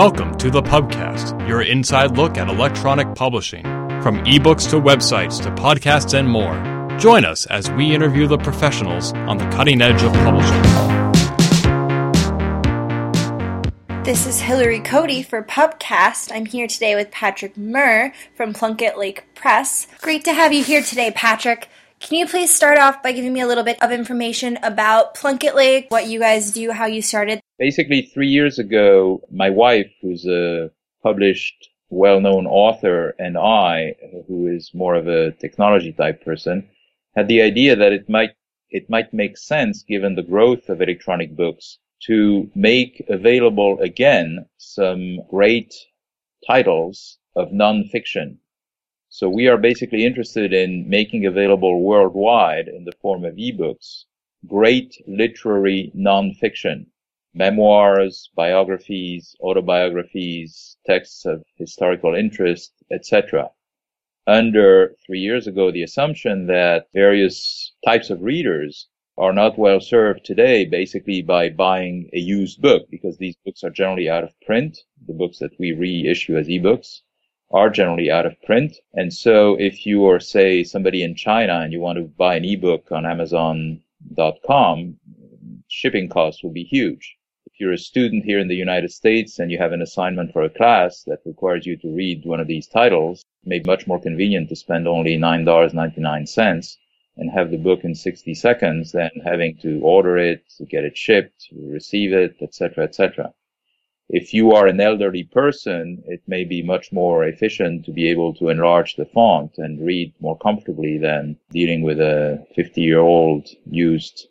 Welcome to the Pubcast, your inside look at electronic publishing. From ebooks to websites to podcasts and more. Join us as we interview the professionals on the cutting edge of publishing. This is Hillary Kody for Pubcast. I'm here today with Patrick Mehr from Plunkett Lake Press. Great to have you here today, Patrick. Can you please start off by giving me a little bit of information about Plunkett Lake, what you guys do, how you started? Basically, three years ago, my wife, who's a published, well-known author, and I, who is more of a technology type person, had the idea that it might it might make sense, given the growth of electronic books, to make available again some great titles of nonfiction. So we are basically interested in making available worldwide in the form of ebooks great literary nonfiction, memoirs, biographies, autobiographies, texts of historical interest, etc. Under three years ago, the assumption that various types of readers are not well served today basically by buying a used book because these books are generally out of print, the books that we reissue as ebooks are generally out of print. And so if you are, say, somebody in China and you want to buy an ebook on Amazon.com, shipping costs will be huge. You're a student here in the United States and you have an assignment for a class that requires you to read one of these titles, it may be much more convenient to spend only $9.99 and have the book in 60 seconds than having to order it, to get it shipped, receive it, etc., etc if you are an elderly person, it may be much more efficient to be able to enlarge the font and read more comfortably than dealing with a 50 year old used,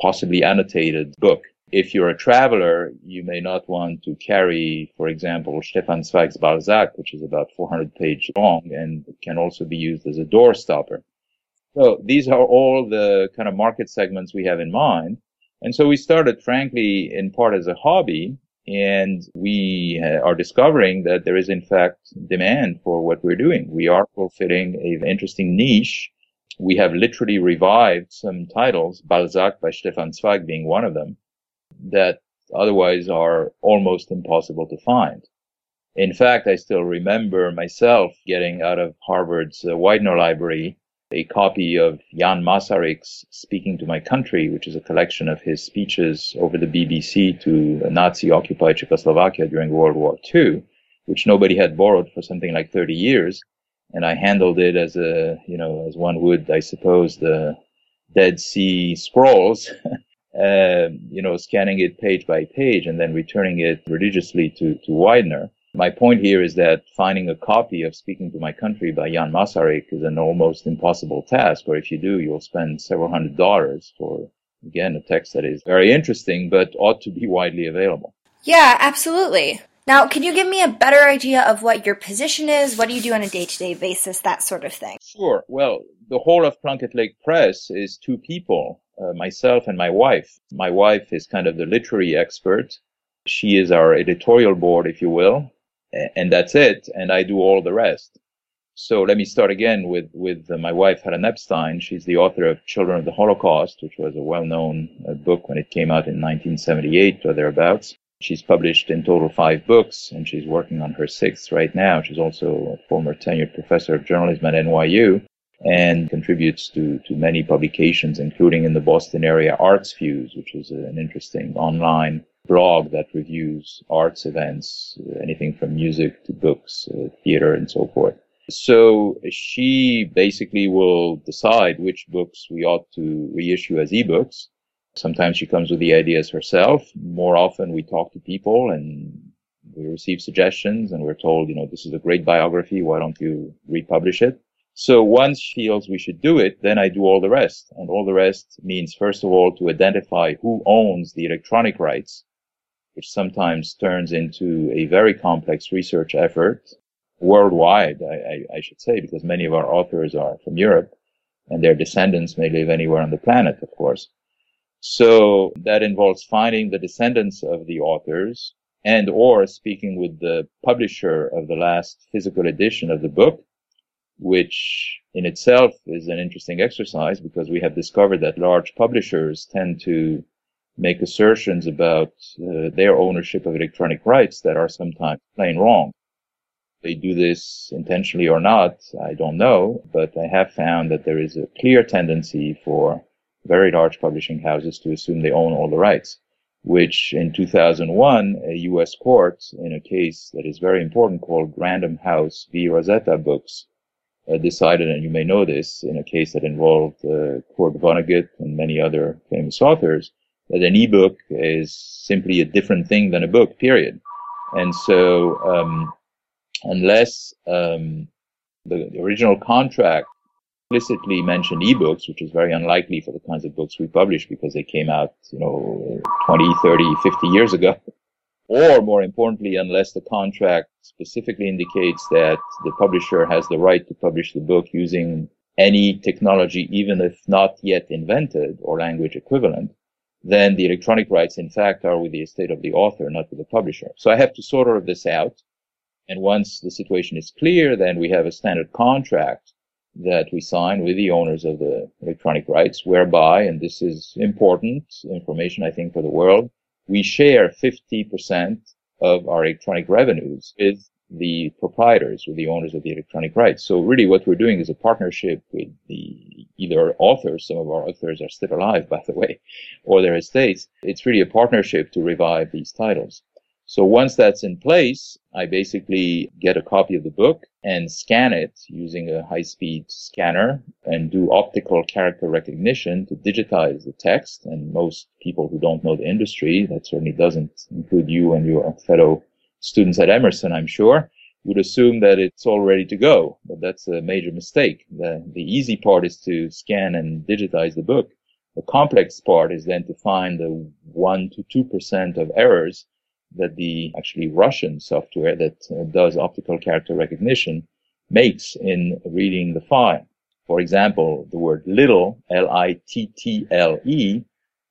possibly annotated book. If you're a traveler, you may not want to carry, for example, Stefan Zweig's Balzac, which is about 400 pages long and can also be used as a door stopper. So these are all the kind of market segments we have in mind. And so we started, frankly, in part as a hobby, and we uh, are discovering that there is in fact demand for what we're doing. We are fulfilling an interesting niche. We have literally revived some titles, Balzac by Stefan Zweig being one of them, that otherwise are almost impossible to find. In fact, I still remember myself getting out of Harvard's uh, Widener Library a copy of Jan Masaryk's Speaking to My Country, which is a collection of his speeches over the BBC to Nazi occupied Czechoslovakia during World War II, which nobody had borrowed for something like 30 years. And I handled it as a, you know, as one would, I suppose, the Dead Sea Scrolls, uh, you know, scanning it page by page and then returning it religiously to, to Widener. My point here is that finding a copy of Speaking to My Country by Jan Masaryk is an almost impossible task, or if you do, you'll spend several hundred dollars for, again, a text that is very interesting, but ought to be widely available. Yeah, absolutely. Now, can you give me a better idea of what your position is? What do you do on a day to day basis? That sort of thing. Sure. Well, the whole of Plunkett Lake Press is two people, uh, myself and my wife. My wife is kind of the literary expert. She is our editorial board, if you will and that's it. And I do all the rest. So let me start again with, with uh, my wife, Helen Epstein. She's the author of Children of the Holocaust, which was a well-known uh, book when it came out in 1978 or thereabouts. She's published in total five books, and she's working on her sixth right now. She's also a former tenured professor of journalism at NYU and contributes to, to many publications, including in the Boston area Arts Fuse, which is an interesting online blog that reviews arts events, anything from music to books, uh, theater, and so forth. So she basically will decide which books we ought to reissue as ebooks. Sometimes she comes with the ideas herself. More often we talk to people and we receive suggestions and we're told, you know, this is a great biography. Why don't you republish it? So once she feels we should do it, then I do all the rest. And all the rest means, first of all, to identify who owns the electronic rights which sometimes turns into a very complex research effort worldwide, I, I, I, should say, because many of our authors are from Europe and their descendants may live anywhere on the planet, of course. So that involves finding the descendants of the authors and or speaking with the publisher of the last physical edition of the book, which in itself is an interesting exercise because we have discovered that large publishers tend to make assertions about uh, their ownership of electronic rights that are sometimes plain wrong. They do this intentionally or not, I don't know, but I have found that there is a clear tendency for very large publishing houses to assume they own all the rights, which in 2001, a U.S. court in a case that is very important called Random House v. Rosetta Books decided, and you may know this, in a case that involved uh, Kurt Vonnegut and many other famous authors, that an ebook is simply a different thing than a book, period. And so, um, unless um, the, the original contract explicitly mentioned ebooks, which is very unlikely for the kinds of books we publish because they came out, you know, 20, 30, 50 years ago. Or more importantly, unless the contract specifically indicates that the publisher has the right to publish the book using any technology, even if not yet invented or language equivalent, then the electronic rights, in fact, are with the estate of the author, not with the publisher. So I have to sort all of this out. And once the situation is clear, then we have a standard contract that we sign with the owners of the electronic rights, whereby, and this is important information, I think, for the world, we share 50% of our electronic revenues with the proprietors, with the owners of the electronic rights. So really what we're doing is a partnership with the either authors, some of our authors are still alive, by the way, or their estates. It's really a partnership to revive these titles. So once that's in place, I basically get a copy of the book and scan it using a high speed scanner and do optical character recognition to digitize the text. And most people who don't know the industry, that certainly doesn't include you and your fellow students at Emerson, I'm sure, would assume that it's all ready to go. But that's a major mistake. The, the easy part is to scan and digitize the book. The complex part is then to find the 1 to 2% of errors that the actually Russian software that uh, does optical character recognition makes in reading the file. For example, the word little, L-I-T-T-L-E,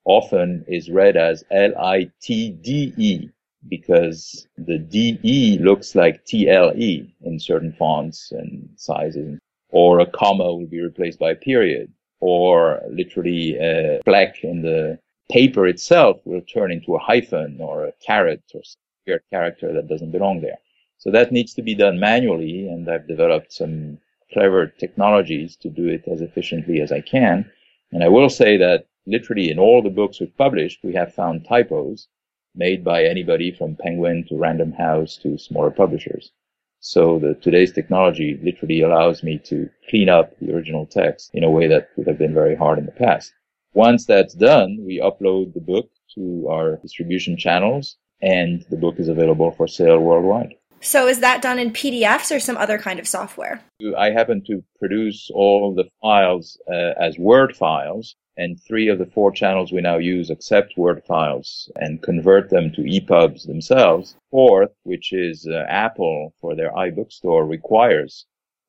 often is read as L-I-T-D-E because the D-E looks like T-L-E in certain fonts and sizes. Or a comma will be replaced by a period. Or literally a black in the paper itself will turn into a hyphen or a caret or weird character that doesn't belong there. So that needs to be done manually, and I've developed some clever technologies to do it as efficiently as I can. And I will say that literally in all the books we've published, we have found typos made by anybody from Penguin to Random House to smaller publishers. So the today's technology literally allows me to clean up the original text in a way that would have been very hard in the past. Once that's done, we upload the book to our distribution channels and the book is available for sale worldwide. So is that done in PDFs or some other kind of software? I happen to produce all the files uh, as Word files, and three of the four channels we now use accept Word files and convert them to EPUBs themselves. Fourth, which is uh, Apple for their iBookstore, requires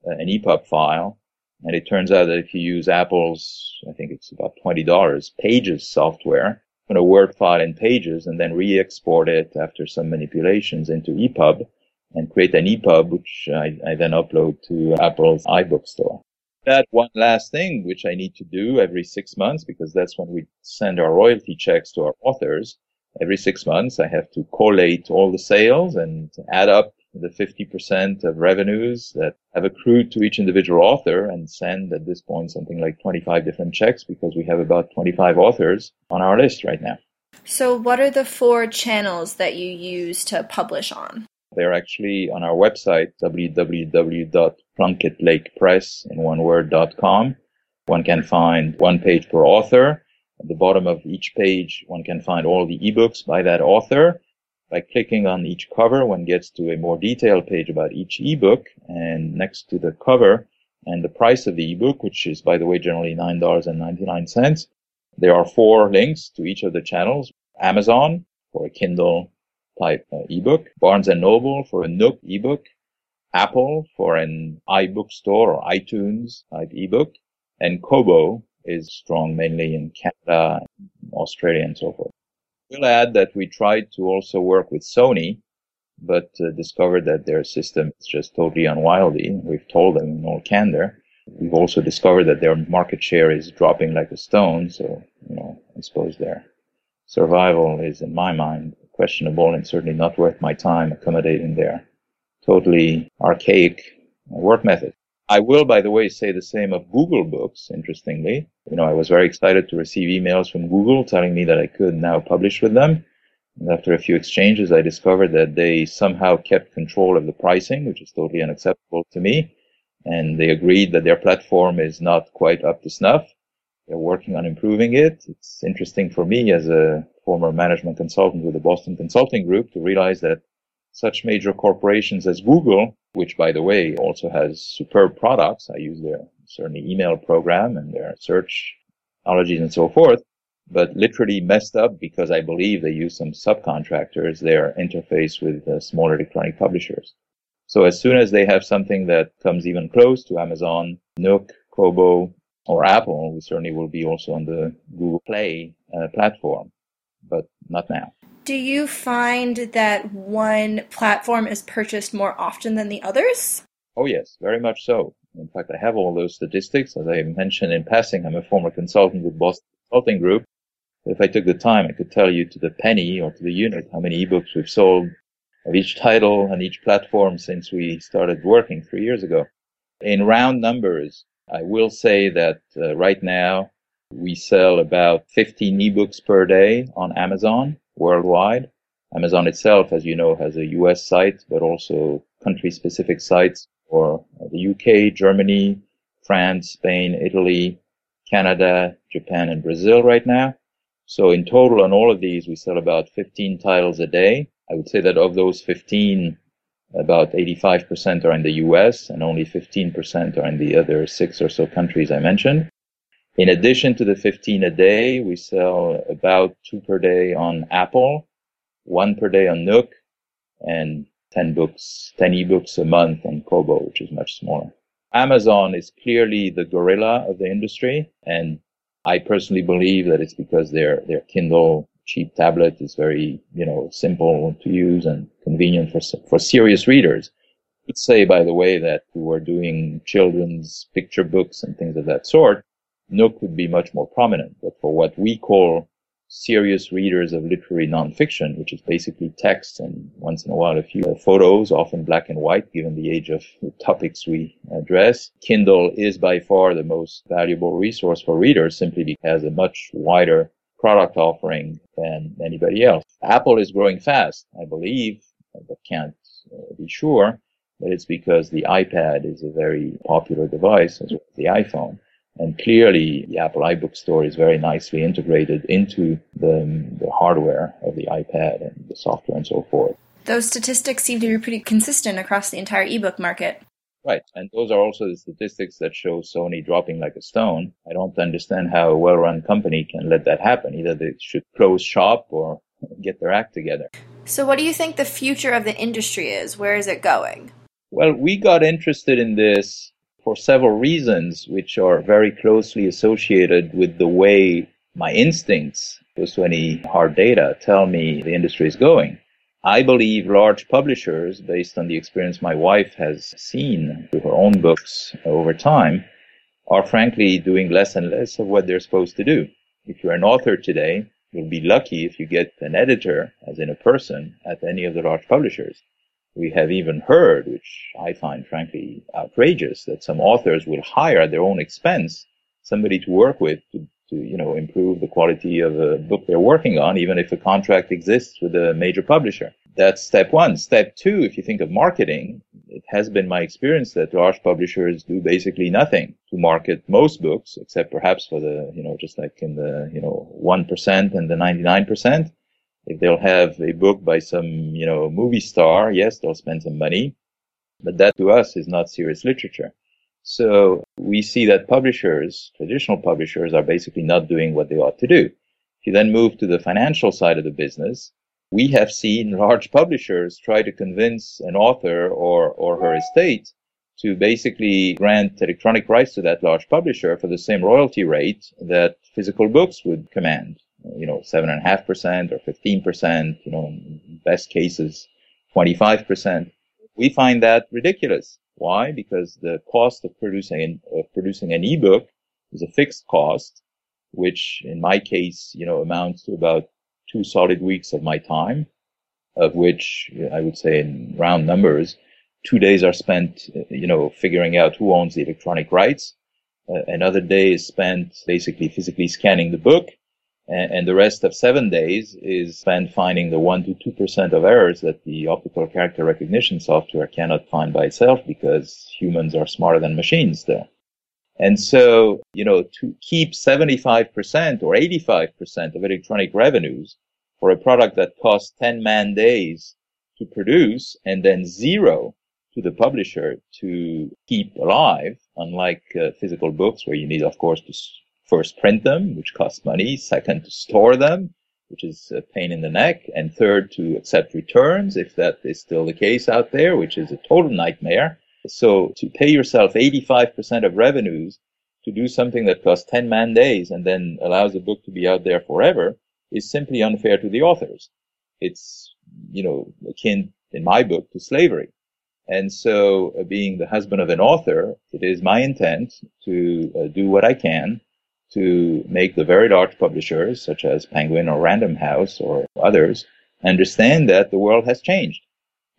uh, an EPUB file, and it turns out that if you use Apple's, I think it's about $20, Pages software, put a Word file in Pages and then re-export it after some manipulations into EPUB and create an EPUB, which I, I then upload to Apple's iBookstore. That one last thing, which I need to do every six months, because that's when we send our royalty checks to our authors. Every six months, I have to collate all the sales and add up the 50% of revenues that have accrued to each individual author and send at this point something like 25 different checks because we have about 25 authors on our list right now. So, what are the four channels that you use to publish on? They're actually on our website, www.plunkettlakepress in one word.com. One can find one page per author. At the bottom of each page, one can find all the ebooks by that author by clicking on each cover, one gets to a more detailed page about each ebook, and next to the cover and the price of the ebook, which is, by the way, generally $9.99, there are four links to each of the channels. Amazon for a Kindle type uh, ebook, Barnes and Noble for a Nook ebook, Apple for an iBookstore or iTunes type ebook, and Kobo is strong mainly in Canada, Australia, and so forth will add that we tried to also work with Sony, but uh, discovered that their system is just totally unwieldy. We've told them in all candor. We've also discovered that their market share is dropping like a stone. So, you know, I suppose they're survival is, in my mind, questionable and certainly not worth my time accommodating their totally archaic work method. I will, by the way, say the same of Google Books, interestingly. You know, I was very excited to receive emails from Google telling me that I could now publish with them. And after a few exchanges, I discovered that they somehow kept control of the pricing, which is totally unacceptable to me. And they agreed that their platform is not quite up to snuff. They're working on improving it. It's interesting for me as a former management consultant with the Boston Consulting Group to realize that such major corporations as Google, which by the way also has superb products. I use their certainly email program and their search technologies and so forth, but literally messed up because I believe they use some subcontractors their interface with uh, small electronic publishers. So as soon as they have something that comes even close to Amazon, Nook, Kobo, or Apple, we certainly will be also on the Google Play uh, platform, but not now. Do you find that one platform is purchased more often than the others? Oh, yes, very much so. In fact, I have all those statistics. As I mentioned in passing, I'm a former consultant with Boston Consulting Group. If I took the time, I could tell you to the penny or to the unit how many ebooks we've sold of each title and each platform since we started working three years ago. In round numbers, I will say that uh, right now we sell about 15 ebooks per day on Amazon worldwide. Amazon itself, as you know, has a US site, but also country specific sites for the UK, Germany, France, Spain, Italy, Canada, Japan, and Brazil right now. So in total on all of these, we sell about 15 titles a day. I would say that of those 15, about 85% are in the US and only 15% are in the other six or so countries I mentioned. In addition to the 15 a day, we sell about two per day on Apple, one per day on Nook, and 10 books, 10 ebooks a month on Kobo, which is much smaller. Amazon is clearly the gorilla of the industry. And I personally believe that it's because their, their Kindle cheap tablet is very, you know, simple to use and convenient for, for serious readers. I would say, by the way, that we are doing children's picture books and things of that sort, Nook would be much more prominent. But for what we call serious readers of literary nonfiction, which is basically text and once in a while a few photos, often black and white, given the age of the topics we address. Kindle is by far the most valuable resource for readers simply because it has a much wider product offering than anybody else. Apple is growing fast, I believe, but can't uh, be sure. But it's because the iPad is a very popular device as well as the iPhone. And clearly, the Apple iBook Store is very nicely integrated into the, the hardware of the iPad and the software and so forth. Those statistics seem to be pretty consistent across the entire ebook market. Right. And those are also the statistics that show Sony dropping like a stone. I don't understand how a well-run company can let that happen. Either they should close shop or get their act together. So what do you think the future of the industry is? Where is it going? Well, we got interested in this for several reasons, which are very closely associated with the way my instincts, opposed to any hard data, tell me the industry is going. I believe large publishers, based on the experience my wife has seen through her own books over time, are frankly doing less and less of what they're supposed to do. If you're an author today, you'll be lucky if you get an editor, as in a person, at any of the large publishers. We have even heard, which I find frankly outrageous, that some authors will hire at their own expense somebody to work with to, to, you know, improve the quality of a book they're working on, even if a contract exists with a major publisher. That's step one. Step two, if you think of marketing, it has been my experience that large publishers do basically nothing to market most books, except perhaps for the, you know, just like in the, you know, 1% and the 99%. If they'll have a book by some, you know, movie star, yes, they'll spend some money, but that to us is not serious literature. So we see that publishers, traditional publishers, are basically not doing what they ought to do. If you then move to the financial side of the business, we have seen large publishers try to convince an author or, or her estate to basically grant electronic rights to that large publisher for the same royalty rate that physical books would command you know, seven and a half percent or 15%, you know, best cases, 25%. We find that ridiculous. Why? Because the cost of producing, of producing an ebook is a fixed cost, which in my case, you know, amounts to about two solid weeks of my time, of which I would say in round numbers, two days are spent, you know, figuring out who owns the electronic rights. Uh, another day is spent basically physically scanning the book. And, and the rest of seven days is spent finding the one to two percent of errors that the optical character recognition software cannot find by itself because humans are smarter than machines still. And so, you know, to keep 75% or 85% of electronic revenues for a product that costs 10 man days to produce and then zero to the publisher to keep alive, unlike uh, physical books where you need, of course, to first print them, which costs money, second to store them, which is a pain in the neck, and third to accept returns, if that is still the case out there, which is a total nightmare. So to pay yourself 85% of revenues to do something that costs 10 man days and then allows the book to be out there forever is simply unfair to the authors. It's, you know, akin in my book to slavery. And so uh, being the husband of an author, it is my intent to uh, do what I can to make the very large publishers such as Penguin or Random House or others understand that the world has changed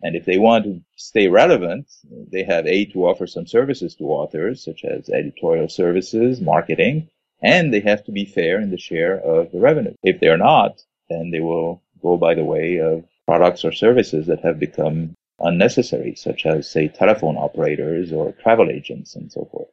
and if they want to stay relevant, they have A, to offer some services to authors, such as editorial services, marketing, and they have to be fair in the share of the revenue. If they're not, then they will go by the way of products or services that have become unnecessary, such as, say, telephone operators or travel agents and so forth.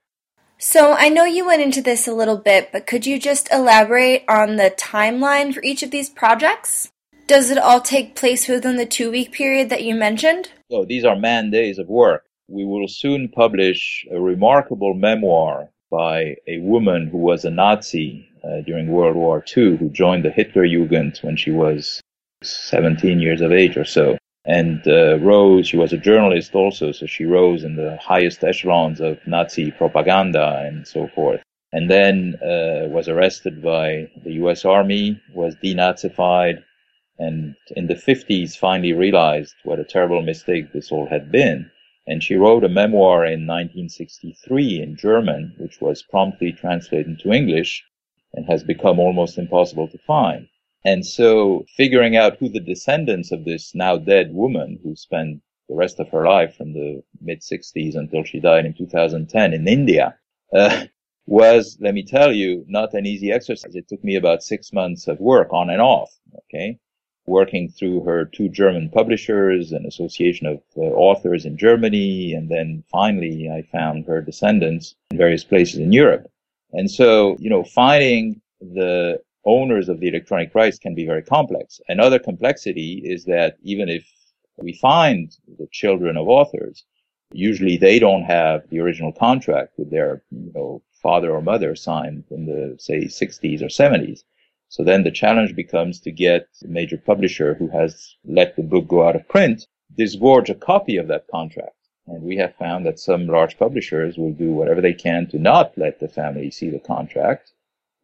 So I know you went into this a little bit, but could you just elaborate on the timeline for each of these projects? Does it all take place within the two week period that you mentioned? So these are man days of work. We will soon publish a remarkable memoir by a woman who was a Nazi uh, during World War II, who joined the Hitlerjugend when she was 17 years of age or so. And uh, rose, she was a journalist also, so she rose in the highest echelons of Nazi propaganda and so forth. And then uh, was arrested by the US Army, was denazified, and in the 50s finally realized what a terrible mistake this all had been. And she wrote a memoir in 1963 in German, which was promptly translated into English and has become almost impossible to find. And so figuring out who the descendants of this now dead woman who spent the rest of her life from the mid 60s until she died in 2010 in India, uh, was, let me tell you, not an easy exercise. It took me about six months of work on and off. Okay working through her two German publishers, an association of uh, authors in Germany, and then finally I found her descendants in various places in Europe. And so, you know, finding the owners of the electronic rights can be very complex. Another complexity is that even if we find the children of authors, usually they don't have the original contract with their, you know, father or mother signed in the, say, 60s or 70s. So then the challenge becomes to get a major publisher who has let the book go out of print, disgorge a copy of that contract. And we have found that some large publishers will do whatever they can to not let the family see the contract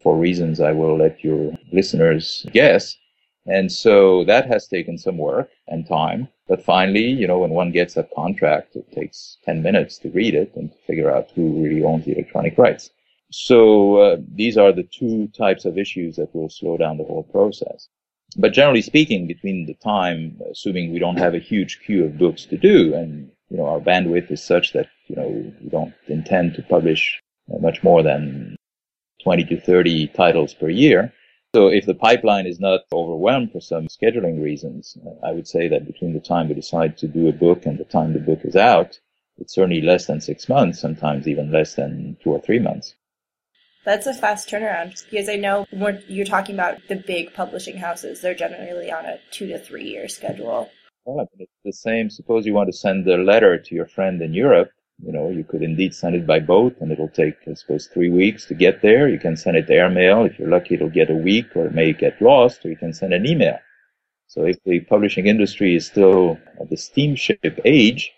for reasons I will let your listeners guess. And so that has taken some work and time. But finally, you know, when one gets that contract, it takes 10 minutes to read it and to figure out who really owns the electronic rights. So uh, these are the two types of issues that will slow down the whole process. But generally speaking, between the time, assuming we don't have a huge queue of books to do, and you know our bandwidth is such that you know we don't intend to publish much more than 20 to 30 titles per year. So if the pipeline is not overwhelmed for some scheduling reasons, uh, I would say that between the time we decide to do a book and the time the book is out, it's certainly less than six months, sometimes even less than two or three months. That's a fast turnaround because I know when you're talking about the big publishing houses, they're generally on a two to three year schedule. Well, it's the same. Suppose you want to send a letter to your friend in Europe. You know, you could indeed send it by boat and it'll take, I suppose, three weeks to get there. You can send it airmail. If you're lucky, it'll get a week or it may get lost or you can send an email. So if the publishing industry is still at the steamship age,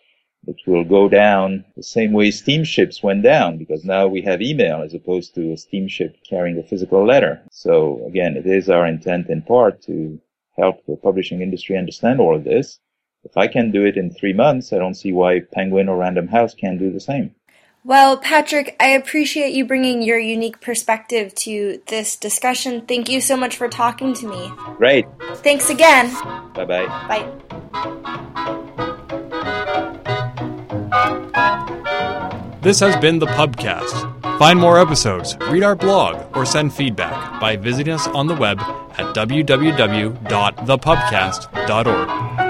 it will go down the same way steamships went down because now we have email as opposed to a steamship carrying a physical letter. So again, it is our intent in part to help the publishing industry understand all of this. If I can do it in three months, I don't see why Penguin or Random House can't do the same. Well, Patrick, I appreciate you bringing your unique perspective to this discussion. Thank you so much for talking to me. Great. Thanks again. Bye-bye. Bye. This has been the Pubcast. Find more episodes, read our blog, or send feedback by visiting us on the web at www.thepubcast.org.